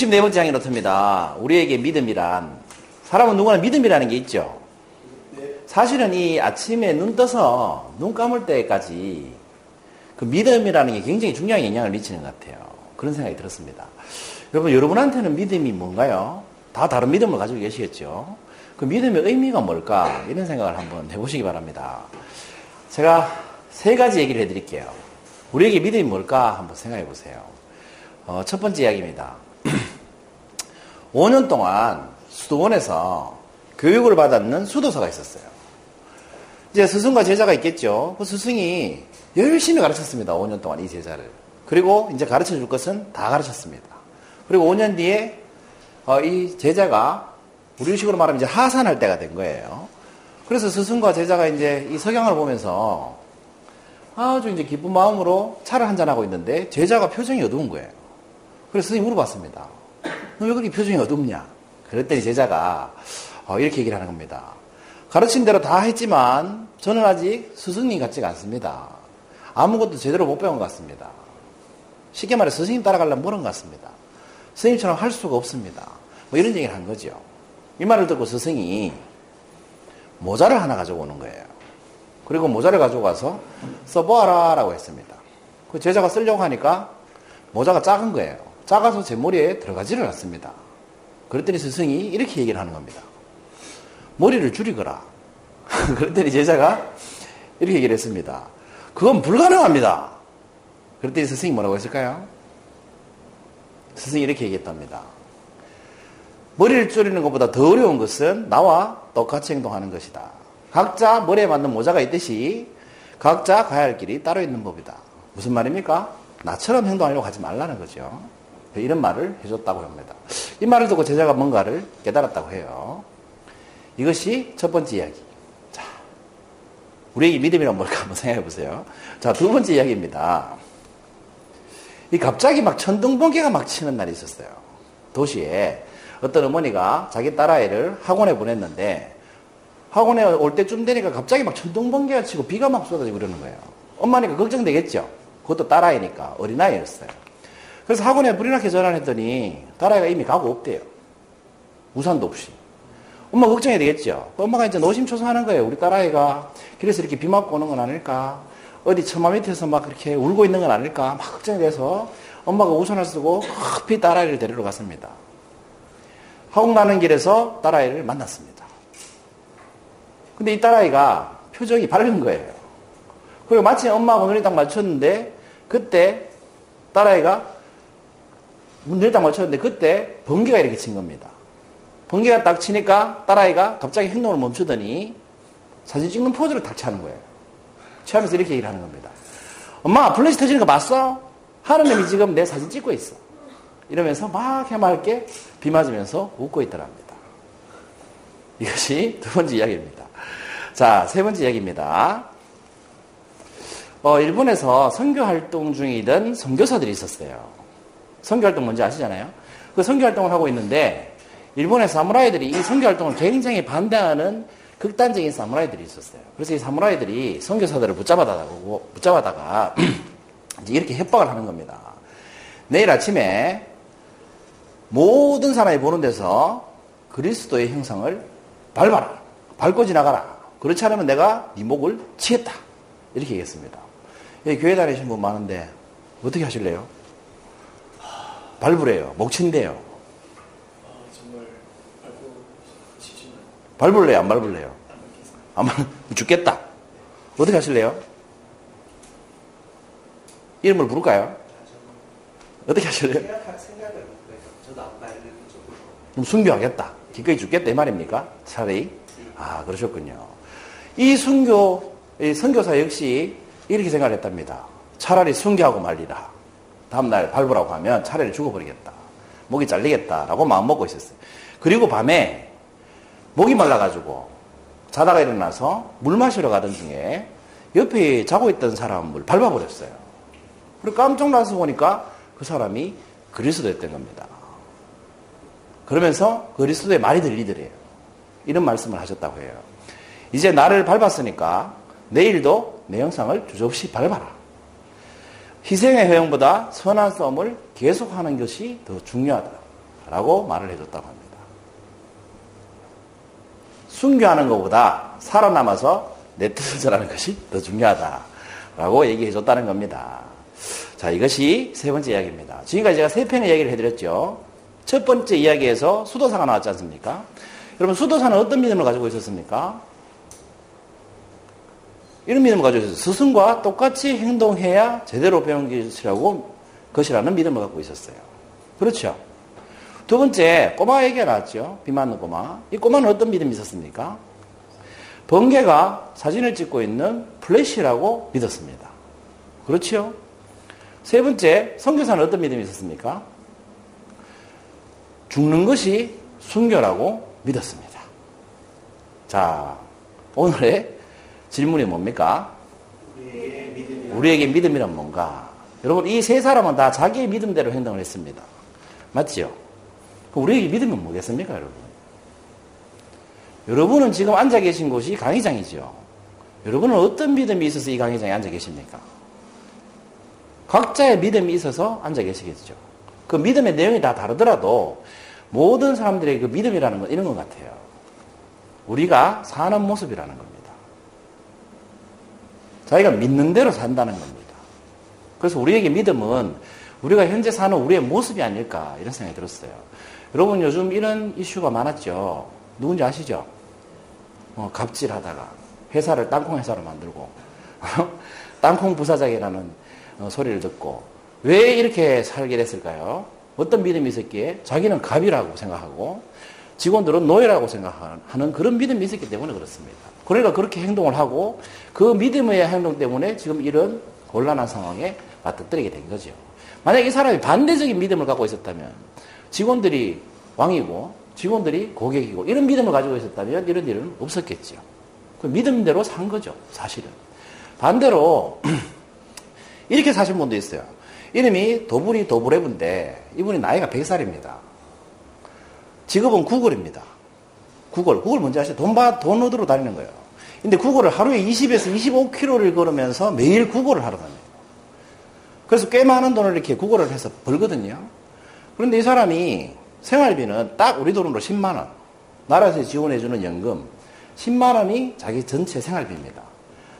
64번째 항이 이렇습니다. 우리에게 믿음이란 사람은 누구나 믿음이라는 게 있죠. 사실은 이 아침에 눈 떠서 눈 감을 때까지 그 믿음이라는 게 굉장히 중요한 영향을 미치는 것 같아요. 그런 생각이 들었습니다. 여러분, 여러분한테는 믿음이 뭔가요? 다 다른 믿음을 가지고 계시겠죠? 그 믿음의 의미가 뭘까? 이런 생각을 한번 해보시기 바랍니다. 제가 세 가지 얘기를 해드릴게요. 우리에게 믿음이 뭘까? 한번 생각해 보세요. 어, 첫 번째 이야기입니다. 5년 동안 수도원에서 교육을 받았는 수도사가 있었어요. 이제 스승과 제자가 있겠죠. 그 스승이 열심히 가르쳤습니다. 5년 동안 이 제자를. 그리고 이제 가르쳐 줄 것은 다 가르쳤습니다. 그리고 5년 뒤에 어, 이 제자가 우리식으로 말하면 이제 하산할 때가 된 거예요. 그래서 스승과 제자가 이제 이 석양을 보면서 아주 이제 기쁜 마음으로 차를 한잔하고 있는데 제자가 표정이 어두운 거예요. 그래서 스승이 물어봤습니다. 너 왜 그렇게 표정이 어둡냐? 그랬더니 제자가 어, 이렇게 얘기를 하는 겁니다. 가르친 대로 다 했지만 저는 아직 스승님 같지가 않습니다. 아무것도 제대로 못 배운 것 같습니다. 쉽게 말해 스승님 따라가려면 모르는 것 같습니다. 스승님처럼 할 수가 없습니다. 뭐 이런 얘기를 한 거죠. 이 말을 듣고 스승이 모자를 하나 가지고 오는 거예요. 그리고 모자를 가지고 가서 써보아라 라고 했습니다. 그 제자가 쓰려고 하니까 모자가 작은 거예요. 작아서 제 머리에 들어가지를 않습니다. 그랬더니 스승이 이렇게 얘기를 하는 겁니다. 머리를 줄이거라. 그랬더니 제자가 이렇게 얘기를 했습니다. 그건 불가능합니다. 그랬더니 스승이 뭐라고 했을까요? 스승이 이렇게 얘기했답니다. 머리를 줄이는 것보다 더 어려운 것은 나와 똑같이 행동하는 것이다. 각자 머리에 맞는 모자가 있듯이 각자 가야 할 길이 따로 있는 법이다. 무슨 말입니까? 나처럼 행동하려고 하지 말라는 거죠. 이런 말을 해줬다고 합니다. 이 말을 듣고 제자가 뭔가를 깨달았다고 해요. 이것이 첫 번째 이야기. 자, 우리에게 믿음이란 뭘까 한번 생각해 보세요. 자, 두 번째 이야기입니다. 이 갑자기 막 천둥번개가 막 치는 날이 있었어요. 도시에 어떤 어머니가 자기 딸아이를 학원에 보냈는데 학원에 올 때쯤 되니까 갑자기 막 천둥번개가 치고 비가 막 쏟아지고 그러는 거예요. 엄마니까 걱정되겠죠. 그것도 딸아이니까 어린아이였어요. 그래서 학원에 불이 나게 전화를 했더니 딸아이가 이미 가고 없대요. 우산도 없이. 엄마 걱정이 되겠죠. 엄마가 이제 노심초사하는 거예요. 우리 딸아이가 길에서 이렇게 비 맞고 오는 건 아닐까? 어디 처마 밑에서 막 그렇게 울고 있는 건 아닐까? 막 걱정이 돼서 엄마가 우산을 쓰고 급히 딸아이를 데리러 갔습니다. 학원 가는 길에서 딸아이를 만났습니다. 근데 이 딸아이가 표정이 밝은 거예요. 그리고 마침 엄마하고 눈이 딱 맞췄는데 그때 딸아이가 딱 맞췄는데 그때 번개가 이렇게 친 겁니다. 번개가 딱 치니까 딸아이가 갑자기 행동을 멈추더니 사진 찍는 포즈를 탁 취하는 거예요. 취하면서 이렇게 얘기를 하는 겁니다. 엄마 플래시 터지는 거 봤어? 하느님이 지금 내 사진 찍고 있어. 이러면서 막 해맑게 비 맞으면서 웃고 있더랍니다. 이것이 두 번째 이야기입니다. 자, 세 번째 이야기입니다. 어, 일본에서 선교 활동 중이던 선교사들이 있었어요. 선교 활동 뭔지 아시잖아요? 그 선교 활동을 하고 있는데 일본의 사무라이들이 이 선교 활동을 굉장히 반대하는 극단적인 사무라이들이 있었어요. 그래서 이 사무라이들이 선교사들을 붙잡아다가 붙잡아다가 이렇게 협박을 하는 겁니다. 내일 아침에 모든 사람이 보는 데서 그리스도의 형상을 밟아라. 밟고 지나가라. 그렇지 않으면 내가 네 목을 치겠다. 이렇게 얘기했습니다. 예, 교회 다니신 분 많은데 어떻게 하실래요? 밟으래요. 목 친대요. 밟을래요? 안? 안 밟, 죽겠다. 어떻게 하실래요? 이름을 부를까요? 어떻게 하실래요? 그럼 순교하겠다. 기꺼이 죽겠다. 이 말입니까? 차라리. 아, 그러셨군요. 이 순교, 이 선교사 역시 이렇게 생각을 했답니다. 차라리 순교하고 말리라. 다음날 밟으라고 하면 차라리 죽어버리겠다. 목이 잘리겠다라고 마음먹고 있었어요. 그리고 밤에 목이 말라가지고 자다가 일어나서 물 마시러 가던 중에 옆에 자고 있던 사람을 밟아버렸어요. 그리고 깜짝 놀라서 보니까 그 사람이 그리스도였던 겁니다. 그러면서 그리스도의 말이 들리더래요. 이런 말씀을 하셨다고 해요. 이제 나를 밟았으니까 내일도 내 영상을 주저없이 밟아라. 희생의 효용보다 선한 싸움을 계속하는 것이 더 중요하다. 라고 말을 해줬다고 합니다. 순교하는 것보다 살아남아서 내 뜻을 전하는 것이 더 중요하다라고 얘기해 줬다는 겁니다. 자, 이것이 세 번째 이야기입니다. 지금까지 제가 세 편의 이야기를 해드렸죠. 첫 번째 이야기에서 수도사가 나왔지 않습니까? 여러분, 수도사는 어떤 믿음을 가지고 있었습니까? 이런 믿음을 가지고 있었어요. 스승과 똑같이 행동해야 제대로 배운 것이라고, 것이라는 믿음을 갖고 있었어요. 그렇죠? 두 번째, 꼬마 얘기가 나왔죠. 비 맞는 꼬마. 이 꼬마는 어떤 믿음이 있었습니까? 번개가 사진을 찍고 있는 플래시라고 믿었습니다. 그렇죠? 세 번째, 성교사는 어떤 믿음이 있었습니까? 죽는 것이 순교라고 믿었습니다. 자, 오늘의 질문이 뭡니까? 우리에게 믿음이란 뭔가? 여러분, 이 세 사람은 다 자기의 믿음대로 행동을 했습니다. 맞죠? 우리에게 믿음은 뭐겠습니까, 여러분? 여러분은 지금 앉아 계신 곳이 강의장이죠. 여러분은 어떤 믿음이 있어서 이 강의장에 앉아 계십니까? 각자의 믿음이 있어서 앉아 계시겠죠. 그 믿음의 내용이 다 다르더라도 모든 사람들의 그 믿음이라는 건 이런 것 같아요. 우리가 사는 모습이라는 겁니다. 자기가 믿는 대로 산다는 겁니다. 그래서 우리에게 믿음은 우리가 현재 사는 우리의 모습이 아닐까 이런 생각이 들었어요. 여러분 요즘 이런 이슈가 많았죠. 누군지 아시죠? 어, 갑질하다가 회사를 땅콩 회사로 만들고 땅콩 부사장이라는 어, 소리를 듣고 왜 이렇게 살게 됐을까요? 어떤 믿음이 있었기에 자기는 갑이라고 생각하고 직원들은 노예라고 생각하는 그런 믿음이 있었기 때문에 그렇습니다. 그러니까 그렇게 행동을 하고 그 믿음의 행동 때문에 지금 이런 곤란한 상황에 맞닥뜨리게 된 거죠. 만약 이 사람이 반대적인 믿음을 갖고 있었다면 직원들이 왕이고 직원들이 고객이고 이런 믿음을 가지고 있었다면 이런 일은 없었겠죠. 그 믿음대로 산 거죠, 사실은. 반대로 이렇게 사신 분도 있어요. 이름이 도불이 도브레브인데 이분이 나이가 100살입니다. 직업은 구글입니다. 구글. 구글 뭔지 아시죠? 돈, 바, 돈 얻으러 다니는 거예요. 근데 구글을 하루에 20에서 25km를 걸으면서 매일 구글을 하러 다녀요. 그래서 꽤 많은 돈을 이렇게 구글을 해서 벌거든요. 그런데 이 사람이 생활비는 딱 우리 돈으로 10만 원. 나라에서 지원해주는 연금 10만 원이 자기 전체 생활비입니다.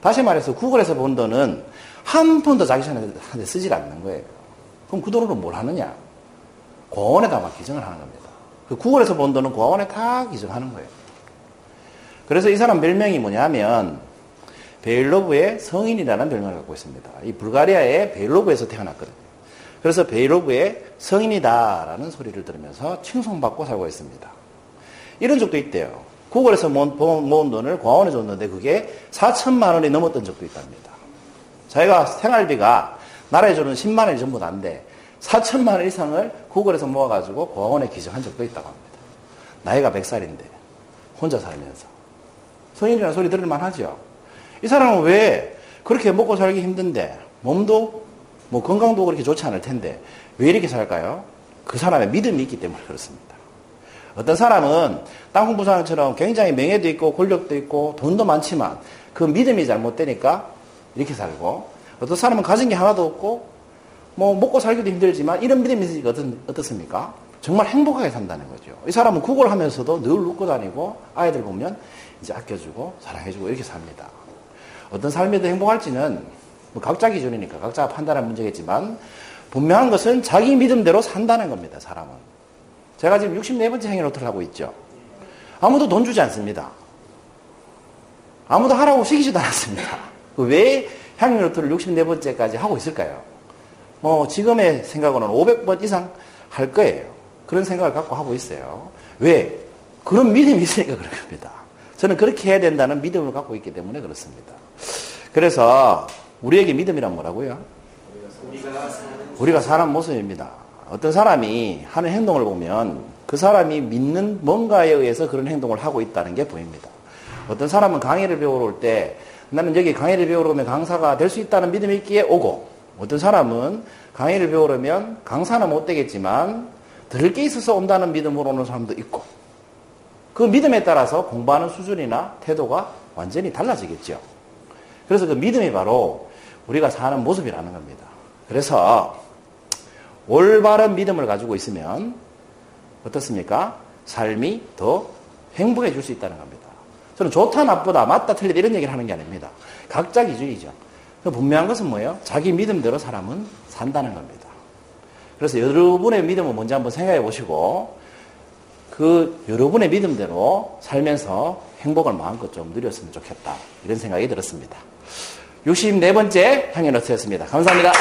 다시 말해서 구글에서 번 돈은 한 푼도 자기 손한테 쓰질 않는 거예요. 그럼 그 돈으로 뭘 하느냐? 고원에다 막 기증을 하는 겁니다. 그 구글에서 번 돈은 고원에 다 기증하는 거예요. 그래서 이 사람 별명이 뭐냐면 베일로브의 성인이라는 별명을 갖고 있습니다. 이 불가리아의 베일로브에서 태어났거든요. 그래서 베일로브의 성인이다라는 소리를 들으면서 칭송받고 살고 있습니다. 이런 적도 있대요. 구글에서 모은, 모은 돈을 과원에 줬는데 그게 4천만 원이 넘었던 적도 있답니다. 자기가 생활비가 나라에 주는 10만 원이 전부 다인데 4천만 원 이상을 구글에서 모아가지고 과원에 기증한 적도 있다고 합니다. 나이가 100살인데 혼자 살면서. 성인이라는 소리 들을만 하죠. 이 사람은 왜 그렇게 먹고 살기 힘든데 몸도 뭐 건강도 그렇게 좋지 않을 텐데 왜 이렇게 살까요? 그 사람의 믿음이 있기 때문에 그렇습니다. 어떤 사람은 땅콩 부사장처럼 굉장히 명예도 있고 권력도 있고 돈도 많지만 그 믿음이 잘못되니까 이렇게 살고 어떤 사람은 가진 게 하나도 없고 뭐 먹고 살기도 힘들지만 이런 믿음이 있으니까 어떻, 습니까 정말 행복하게 산다는 거죠. 이 사람은 구걸 하면서도 늘 웃고 다니고 아이들 보면 이제 아껴주고 사랑해주고 이렇게 삽니다. 어떤 더 행복할지는 뭐 각자 기준이니까 각자가 판단할 문제겠지만 분명한 것은 자기 믿음대로 산다는 겁니다. 사람은. 제가 지금 64번째 행위노트를 하고 있죠. 아무도 돈 주지 않습니다. 아무도 하라고 시키지도 않았습니다. 그왜 향유노트를 64번째까지 하고 있을까요? 뭐 지금의 생각으로는 500번 이상 할 거예요. 그런 생각을 갖고 하고 있어요. 왜? 그런 믿음이 있으니까 그런 겁니다. 저는 그렇게 해야 된다는 믿음을 갖고 있기 때문에 그렇습니다. 그래서 우리에게 믿음이란 뭐라고요? 우리가 사는 모습입니다. 어떤 사람이 하는 행동을 보면 그 사람이 믿는 뭔가에 의해서 그런 행동을 하고 있다는 게 보입니다. 어떤 사람은 강의를 배우러 올 때 나는 여기 강의를 배우러 오면 강사가 될 수 있다는 믿음이 있기에 오고 어떤 사람은 강의를 배우려면 강사는 못 되겠지만 들을 게 있어서 온다는 믿음으로 오는 사람도 있고 그 믿음에 따라서 공부하는 수준이나 태도가 완전히 달라지겠죠. 그래서 그 믿음이 바로 우리가 사는 모습이라는 겁니다. 그래서 올바른 믿음을 가지고 있으면 어떻습니까? 삶이 더 행복해질 수 있다는 겁니다. 저는 좋다, 나쁘다, 맞다, 틀리다 이런 얘기를 하는 게 아닙니다. 각자 기준이죠. 분명한 것은 뭐예요? 자기 믿음대로 사람은 산다는 겁니다. 그래서 여러분의 믿음을 먼저 한번 생각해 보시고 그 여러분의 믿음대로 살면서 행복을 마음껏 좀 누렸으면 좋겠다. 이런 생각이 들었습니다. 64번째 향연어트였습니다. 감사합니다.